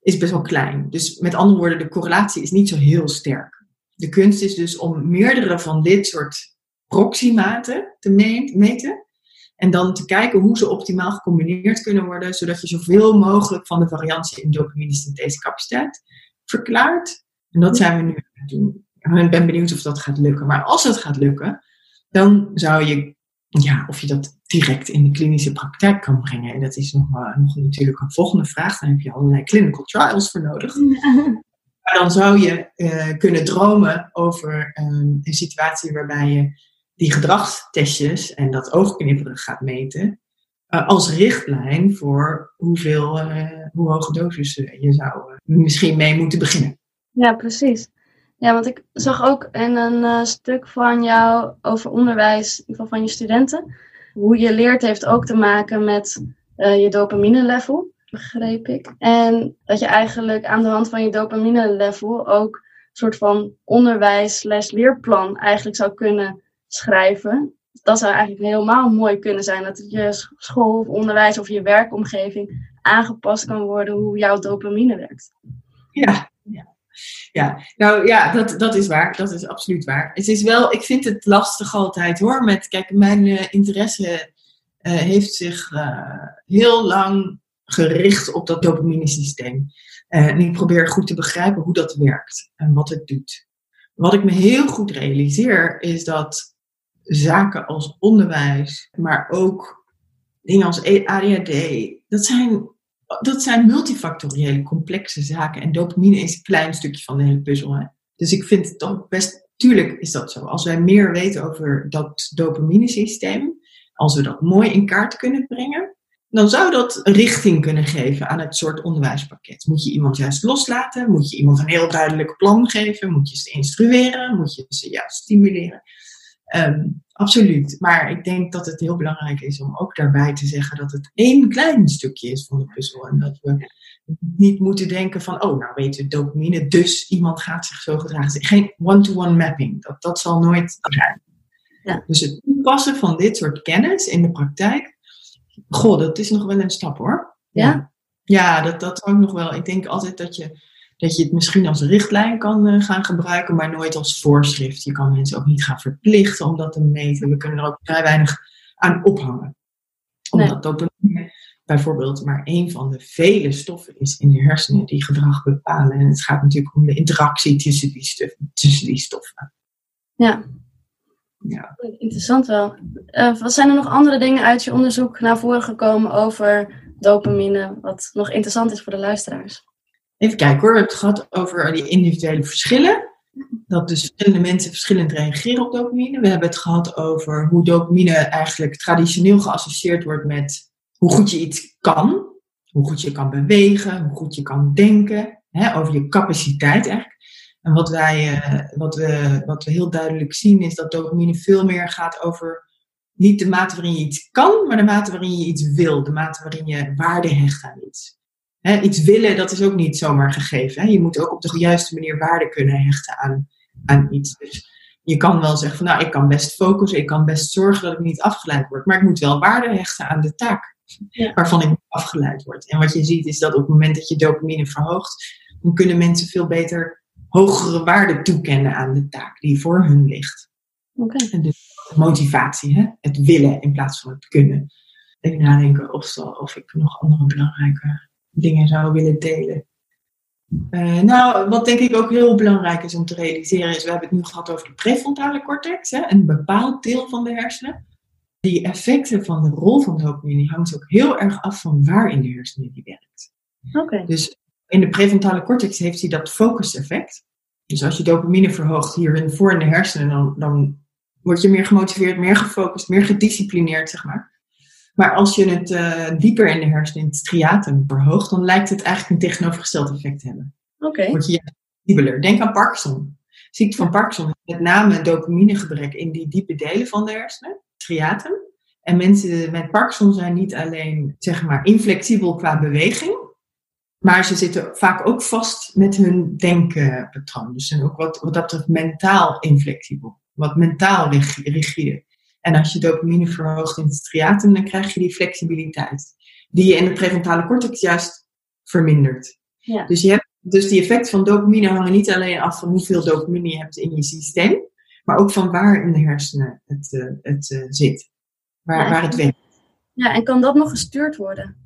is best wel klein. Dus met andere woorden, de correlatie is niet zo heel sterk de kunst is dus om meerdere van dit soort proxymaten te meten. En dan te kijken hoe ze optimaal gecombineerd kunnen worden, zodat je zoveel mogelijk van de variantie in dopamine capaciteit verklaart. En dat zijn we nu aan het doen. Ik ben benieuwd of dat gaat lukken. Maar als het gaat lukken, dan zou je, ja, of je dat direct in de klinische praktijk kan brengen. En dat is nog, uh, nog natuurlijk een volgende vraag. Daar heb je allerlei clinical trials voor nodig. Maar dan zou je uh, kunnen dromen over um, een situatie waarbij je die gedragstestjes en dat oogknipperen gaat meten. Uh, als richtlijn voor hoeveel, hoe hoge dosis je zou misschien mee moeten beginnen. Ja, precies. Ja, want ik zag ook in een stuk van jou over onderwijs, in ieder geval van je studenten, hoe je leert heeft ook te maken met je dopamine level begreep ik. En dat je eigenlijk aan de hand van je dopamine level ook een soort van onderwijs leerplan eigenlijk zou kunnen schrijven. Dat zou eigenlijk helemaal mooi kunnen zijn. Dat je school of onderwijs of je werkomgeving aangepast kan worden hoe jouw dopamine werkt. Ja, ja. Ja, nou ja, dat, dat is waar. Dat is absoluut waar. Het is wel, ik vind het lastig altijd hoor. Met, kijk, mijn uh, interesse uh, heeft zich uh, heel lang gericht op dat dopamine-systeem. Eh, en ik probeer goed te begrijpen hoe dat werkt en wat het doet. Wat ik me heel goed realiseer is dat zaken als onderwijs, maar ook dingen als ADHD, dat zijn, dat zijn multifactoriële complexe zaken. En dopamine is een klein stukje van de hele puzzel. Hè? Dus ik vind het best, tuurlijk is dat zo. Als wij meer weten over dat dopamine-systeem, als we dat mooi in kaart kunnen brengen, dan zou dat richting kunnen geven aan het soort onderwijspakket. Moet je iemand juist loslaten? Moet je iemand een heel duidelijk plan geven? Moet je ze instrueren? Moet je ze juist stimuleren? Ehm, absoluut. Maar ik denk dat het heel belangrijk is om ook daarbij te zeggen dat het één klein stukje is van de puzzel. En dat we niet moeten denken van, oh, nou weet je, dopamine, dus iemand gaat zich zo gedragen. Geen one-to-one mapping. Dat, dat zal nooit zijn. Ja. Dus het toepassen van dit soort kennis in de praktijk, goh, dat is nog wel een stap hoor. Ja? Ja, dat, dat ook nog wel. Ik denk altijd dat je, dat je het misschien als richtlijn kan uh, gaan gebruiken, maar nooit als voorschrift. Je kan mensen ook niet gaan verplichten om dat te meten. We kunnen er ook vrij weinig aan ophangen. Omdat nee. dopamine bijvoorbeeld maar één van de vele stoffen is in de hersenen die gedrag bepalen. En het gaat natuurlijk om de interactie tussen die, stoffen, tussen die stoffen. Ja, ja. Interessant wel. Uh, wat zijn er nog andere dingen uit je onderzoek naar voren gekomen over dopamine, wat nog interessant is voor de luisteraars? Even kijken hoor, we hebben het gehad over die individuele verschillen. Dat dus verschillende mensen verschillend reageren op dopamine. We hebben het gehad over hoe dopamine eigenlijk traditioneel geassocieerd wordt met hoe goed je iets kan. Hoe goed je kan bewegen, hoe goed je kan denken. Hè, over je capaciteit eigenlijk. En wat, wij, uh, wat, we, wat we heel duidelijk zien is dat dopamine veel meer gaat over niet de mate waarin je iets kan, maar de mate waarin je iets wil. De mate waarin je waarde hecht aan iets. Iets willen, dat is ook niet zomaar gegeven. Je moet ook op de juiste manier waarde kunnen hechten aan, aan iets. Dus je kan wel zeggen van nou, ik kan best focussen, ik kan best zorgen dat ik niet afgeleid word. Maar ik moet wel waarde hechten aan de taak waarvan ik afgeleid word. En wat je ziet is dat op het moment dat je dopamine verhoogt, dan kunnen mensen veel beter hogere waarde toekennen aan de taak die voor hun ligt. Okay. En dus motivatie, hè? het willen in plaats van het kunnen. Even nadenken of, of ik nog andere belangrijke dingen zou willen delen. Uh, nou, wat denk ik ook heel belangrijk is om te realiseren, is we hebben het nu gehad over de prefrontale cortex, hè, een bepaald deel van de hersenen. Die effecten van de rol van dopamine hangt ook heel erg af van waar in de hersenen die werkt. Okay. Dus in de prefrontale cortex heeft hij dat focus-effect. Dus als je dopamine verhoogt hier voor in de hersenen, dan, dan word je meer gemotiveerd, meer gefocust, meer gedisciplineerd, zeg maar. Maar als je het uh, dieper in de hersenen, in het striatum, verhoogt, dan lijkt het eigenlijk een tegenovergesteld effect te hebben. Oké. Word je diebeler. Denk aan Parkinson. Ziekte van Parkinson is met name dopaminegebrek in die diepe delen van de hersenen, striatum. En mensen met Parkinson zijn niet alleen, zeg maar, inflexibel qua beweging, maar ze zitten vaak ook vast met hun denkpatroon. Dus zijn ook wat, wat dat betreft mentaal inflexibel. Wat mentaal rigide. En als je dopamine verhoogt in het striatum, dan krijg je die flexibiliteit. Die je in de prefrontale cortex juist vermindert. Ja. Dus, je hebt, dus die effecten van dopamine hangen niet alleen af van hoeveel dopamine je hebt in je systeem, maar ook van waar in de hersenen het, uh, het uh, zit. Waar, Ja, waar het werkt. Ja, en kan dat nog gestuurd worden?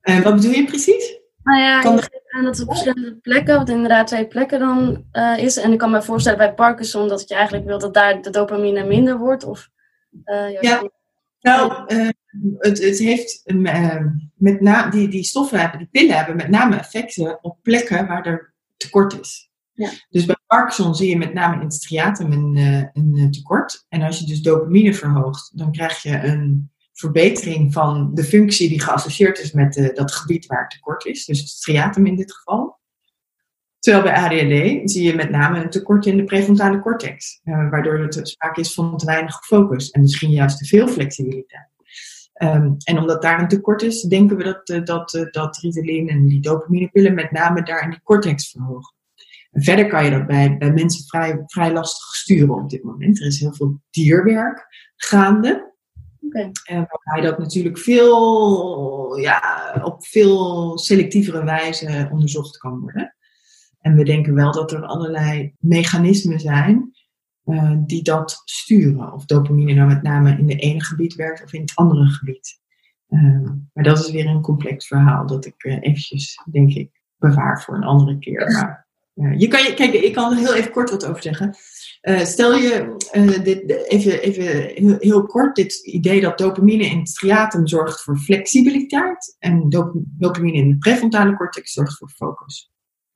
En wat bedoel je precies? Nou ja, Kan- je aan dat het op verschillende plekken, wat inderdaad twee plekken dan eh, is. En ik kan me voorstellen bij Parkinson dat je eigenlijk wil dat daar de dopamine minder wordt. Of, eh, Ja. Nou, eh, het, het heeft eh, met name, die, die stoffen hebben, die pillen hebben met name effecten op plekken waar er tekort is. Ja. Dus bij Parkinson zie je met name in het striatum een, eh, een eh, tekort. En als je dus dopamine verhoogt, dan krijg je een verbetering van de functie die geassocieerd is met eh, dat gebied waar het tekort is. Dus het striatum in dit geval. Terwijl bij ADHD zie je met name een tekort in de prefrontale cortex. eh, waardoor er sprake is van te weinig focus en misschien juist te veel flexibiliteit. Ehm, en omdat daar een tekort is, denken we dat, eh, dat, eh, dat Ritalin en die dopaminepillen met name daar in die cortex verhogen. En verder kan je dat bij, bij mensen vrij, vrij lastig sturen op dit moment. Er is heel veel dierwerk gaande. En waarbij dat natuurlijk veel, ja, op veel selectievere wijze onderzocht kan worden. En we denken wel dat er allerlei mechanismen zijn eh, die dat sturen. Of dopamine nou met name in de ene gebied werkt of in het andere gebied. Eh, maar dat is weer een complex verhaal dat ik eh, eventjes, denk ik, bewaar voor een andere keer. Maar, je kan, je- kijk, ik kan er heel even kort wat over zeggen. Stel je dit, even, even heel, heel, kort dit idee dat dopamine in het striatum zorgt voor flexibiliteit en dopamine in de prefrontale cortex zorgt voor focus.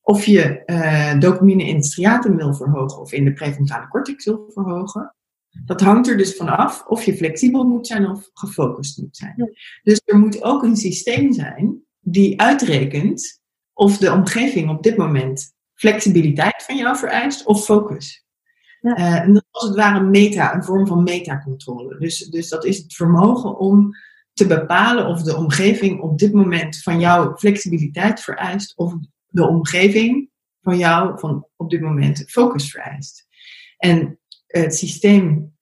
Of je uh, dopamine in het striatum wil verhogen of in de prefrontale cortex wil verhogen, dat hangt er dus van af of je flexibel moet zijn of gefocust moet zijn. Dus er moet ook een systeem zijn die uitrekent of de omgeving op dit moment flexibiliteit van jou vereist of focus. Ja. Uh, en dat is als het ware meta, een vorm van metacontrole. Dus, dus dat is het vermogen om te bepalen of de omgeving op dit moment van jou flexibiliteit vereist of de omgeving van jou van op dit moment focus vereist. En het systeem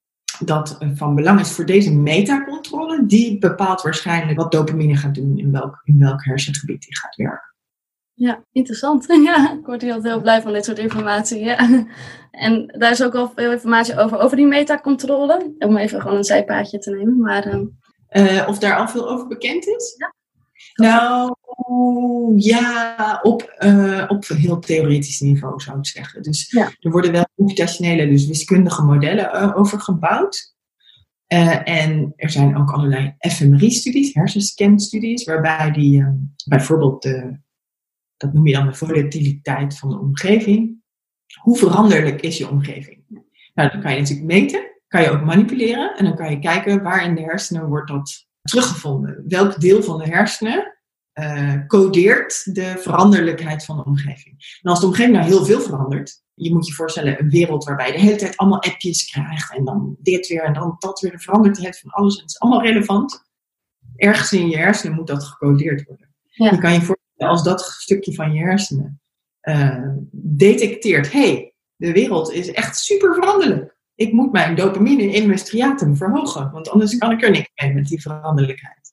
dat van belang is voor deze metacontrole, die bepaalt waarschijnlijk wat dopamine gaat doen, in welk, in welk hersengebied die gaat werken. Ja, interessant. Ja, ik word hier altijd heel blij van dit soort informatie. Ja. En daar is ook al veel informatie over, over die metacontrole. Om even gewoon een zijpaadje te nemen. Maar, uh, of daar al veel over bekend is? Ja. Nou, ja, op, uh, op heel theoretisch niveau zou ik zeggen. Dus er worden wel computationele, dus wiskundige modellen uh, over gebouwd. Uh, en er zijn ook allerlei fMRI-studies, hersenscan-studies, waarbij die bijvoorbeeld de, dat noem je dan de volatiliteit van de omgeving. Hoe veranderlijk is je omgeving? Nou, dan kan je natuurlijk meten, kan je ook manipuleren en dan kan je kijken waar in de hersenen wordt dat teruggevonden. Welk deel van de hersenen uh, codeert de veranderlijkheid van de omgeving. En als de omgeving nou heel veel verandert, je moet je voorstellen een wereld waarbij je de hele tijd allemaal appjes krijgt en dan dit weer en dan dat weer, de veranderdheid van alles. En het is allemaal relevant. Ergens in je hersenen moet dat gecodeerd worden. Je kan je voorstellen als dat stukje van je hersenen uh, detecteert, hey, de wereld is echt super veranderlijk. Ik moet mijn dopamine in mijn striatum verhogen, want anders kan ik er niks mee met die veranderlijkheid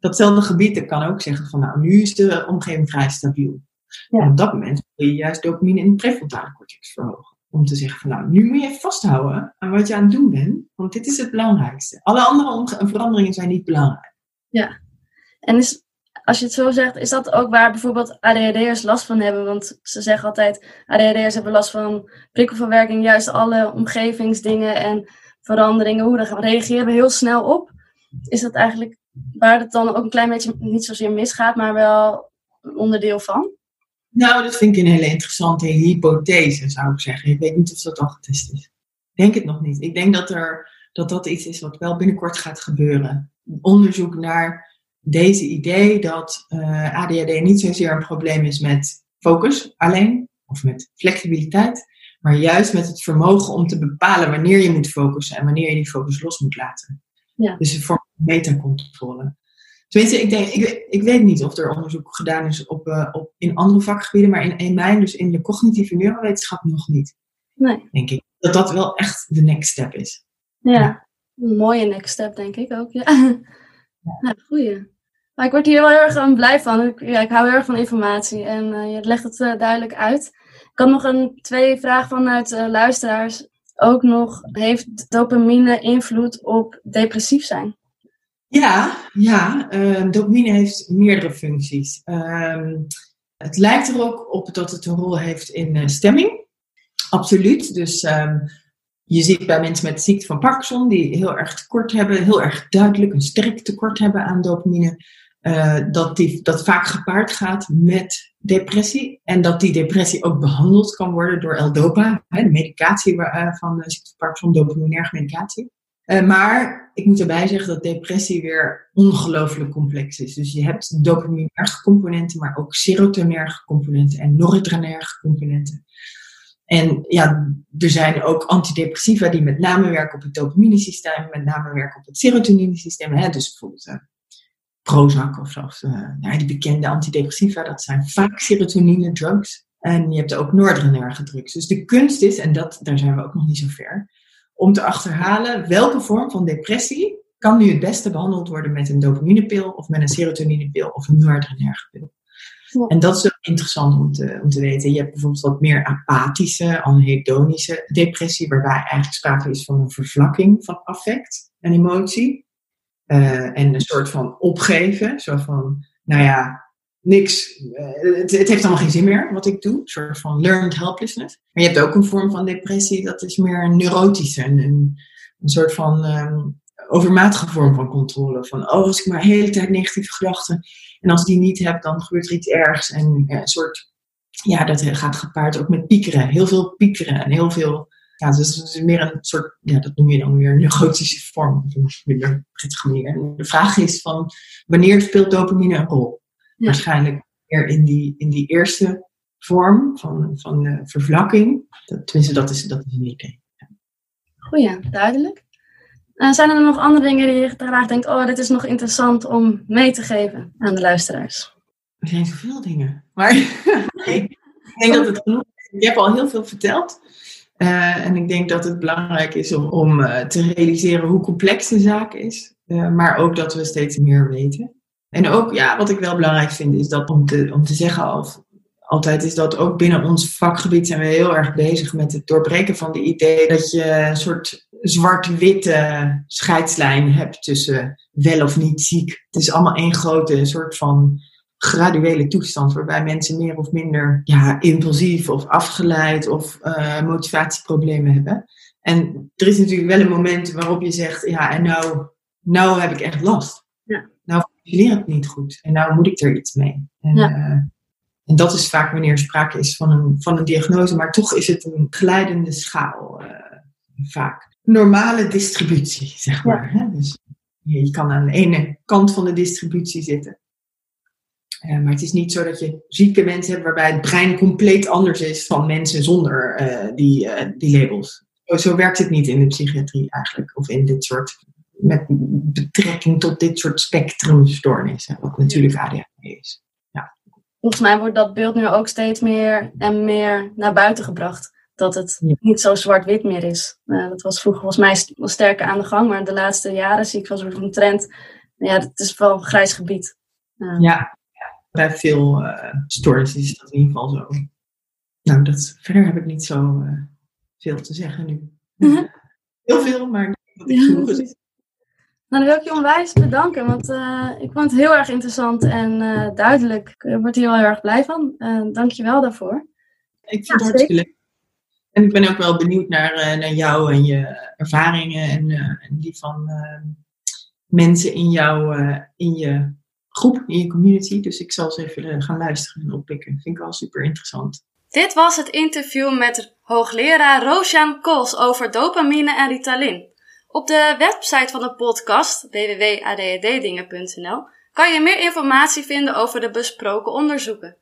datzelfde gebied kan ook zeggen van nou, nu is de omgeving vrij stabiel. Ja. En op dat moment wil je juist dopamine in de prefrontale cortex verhogen. Om te zeggen van nou, nu moet je vasthouden aan wat je aan het doen bent, want dit is het belangrijkste. Alle andere veranderingen zijn niet belangrijk. Ja, en is, als je het zo zegt, is dat ook waar bijvoorbeeld ADHD'ers last van hebben? Want ze zeggen altijd, ADHD'ers hebben last van prikkelverwerking, juist alle omgevingsdingen en veranderingen, hoe daar reageren we heel snel op. Is dat eigenlijk waar het dan ook een klein beetje niet zozeer misgaat, maar wel een onderdeel van? Nou, dat vind ik een hele interessante hypothese, zou ik zeggen. Ik weet niet of dat al getest is. Ik denk het nog niet. Ik denk dat, er, dat dat iets is wat wel binnenkort gaat gebeuren. Onderzoek naar deze idee dat uh, eh, ADHD niet zozeer een probleem is met focus alleen, of met flexibiliteit, maar juist met het vermogen om te bepalen wanneer je moet focussen en wanneer je die focus los moet laten. Ja. Dus een vorm van metacontrole. Tenminste, ik, denk, ik, ik weet niet of er onderzoek gedaan is op, uh, op, in andere vakgebieden, maar in, in mijn, dus in de cognitieve neurowetenschap nog niet. Nee. Denk ik. Dat dat wel echt de next step is. Ja, een mooie next step, denk ik ook. Ja. ja. Goeie. Maar ik word hier wel heel erg blij van. Ik, hou heel erg van informatie en uh, je legt het uh, duidelijk uit. Ik had nog een, twee vragen vanuit luisteraars ook nog, heeft dopamine invloed op depressief zijn? Ja, ja uh, dopamine heeft meerdere functies. Uh, het lijkt er ook op dat het een rol heeft in uh, stemming. Absoluut. Dus um, je ziet bij mensen met ziekte van Parkinson, die heel erg tekort hebben, heel erg duidelijk een sterk tekort hebben aan dopamine, uh, dat die, dat vaak gepaard gaat met depressie. En dat die depressie ook behandeld kan worden door L-Dopa, hè, de medicatie uh, van ziekte van Parkinson, dopaminerge medicatie. Maar ik moet erbij zeggen dat depressie weer ongelooflijk complex is. Dus je hebt dopaminerge componenten, maar ook serotonerge componenten en noradrenerge componenten. En ja, er zijn ook antidepressiva die met name werken op het dopaminesysteem, met name werken op het serotoninesysteem. Hè? Dus bijvoorbeeld Prozac of zelfs uh, die bekende antidepressiva, dat zijn vaak serotonine drugs. En je hebt ook noradrenerge drugs. Dus de kunst is, en dat, daar zijn we ook nog niet zo ver, om te achterhalen welke vorm van depressie kan nu het beste behandeld worden met een dopaminepil of met een serotoninepil of een noradrenerge pil. En dat is interessant om te, om te weten. Je hebt bijvoorbeeld wat meer apathische, anhedonische depressie, waarbij eigenlijk sprake is van een vervlakking van affect en emotie. Uh, en een soort van opgeven. Zo van, nou ja, niks. eh, het, het heeft allemaal geen zin meer wat ik doe. Een soort van learned helplessness. Maar je hebt ook een vorm van depressie, dat is meer een neurotische. Een, een, soort van ehm, overmatige vorm van controle. Van, oh, als ik maar de hele tijd negatieve gedachten. En als die niet heb, dan gebeurt er iets ergs. En eh, een soort, ja, dat gaat gepaard ook met piekeren. Heel veel piekeren en heel veel ja, dus het is meer een soort, ja, dat noem je dan weer een neurotische vorm, op een minder prettige manier. En de vraag is van, wanneer speelt dopamine een rol? Ja. Waarschijnlijk meer in die, in die eerste vorm van, van de vervlakking. Dat, tenminste, dat is, dat is een idee. Goeie, duidelijk. En zijn er nog andere dingen die je graag denkt, oh, dit is nog interessant om mee te geven aan de luisteraars? Er zijn zoveel dingen. Maar ik denk dat het genoeg is. Je hebt al heel veel verteld. Uh, en ik denk dat het belangrijk is om, om uh, te realiseren hoe complex de zaak is. Uh, maar ook dat we steeds meer weten. En ook, ja, wat ik wel belangrijk vind, is dat om te, om te zeggen al, altijd, is dat ook binnen ons vakgebied zijn we heel erg bezig met het doorbreken van de idee dat je een soort zwart-witte scheidslijn hebt tussen wel of niet ziek. Het is allemaal één grote soort van graduele toestand waarbij mensen meer of minder ja, impulsief of afgeleid of uh, motivatieproblemen hebben. En er is natuurlijk wel een moment waarop je zegt, ja, en nou, nou heb ik echt last. Ja. Nou functioneert het niet goed en nou moet ik er iets mee. En, Ja. uh, en dat is vaak wanneer er sprake is van een, van een diagnose, maar toch is het een glijdende schaal uh, vaak. Normale distributie, zeg maar. Hè? Dus je kan aan de ene kant van de distributie zitten. Uh, maar het is niet zo dat je zieke mensen hebt waarbij het brein compleet anders is van mensen zonder uh, die, uh, die labels. Zo, zo, werkt het niet in de psychiatrie eigenlijk. Of in dit soort, met betrekking tot dit soort spectrumstoornissen. Wat natuurlijk ADHD is. Ja. Volgens mij wordt dat beeld nu ook steeds meer en meer naar buiten gebracht. Dat het Ja. niet zo zwart-wit meer is. Dat was vroeger volgens mij wel sterker aan de gang. Maar de laatste jaren zie ik wel zo'n een trend. Ja, het is wel een grijs gebied. Ja, bij veel uh, stories is dat in ieder geval zo. Nou, dat, verder heb ik niet zo uh, veel te zeggen nu. Mhm. Heel veel, maar dat ik Ja. genoeg is. Nou, dan wil ik je onwijs bedanken, want uh, ik vond het heel erg interessant en uh, duidelijk. Ik word hier heel erg blij van. Uh, Dank je wel daarvoor. Ik vind het hartstikke leuk. En ik ben ook wel benieuwd naar, naar jou en je ervaringen en, en die van mensen in, jou, in je groep, in je community. Dus ik zal eens even gaan luisteren en oppikken. Vind ik wel super interessant. Dit was het interview met hoogleraar Rosjan Kools over dopamine en Ritalin. Op de website van de podcast, www.adhddingen.nl, kan je meer informatie vinden over de besproken onderzoeken.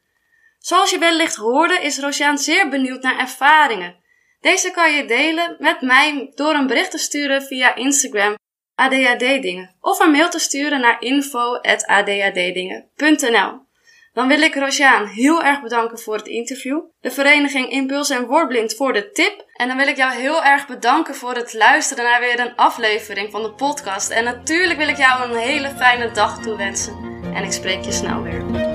Zoals je wellicht hoorde, is Rosjan zeer benieuwd naar ervaringen. Deze kan je delen met mij door een bericht te sturen via Instagram ADHD-dingen of een mail te sturen naar info.adhddingen.nl. Dan wil ik Rosjaan heel erg bedanken voor het interview, de vereniging Impuls en Woordblind voor de tip en dan wil ik jou heel erg bedanken voor het luisteren naar weer een aflevering van de podcast. En natuurlijk wil ik jou een hele fijne dag toewensen en ik spreek je snel weer.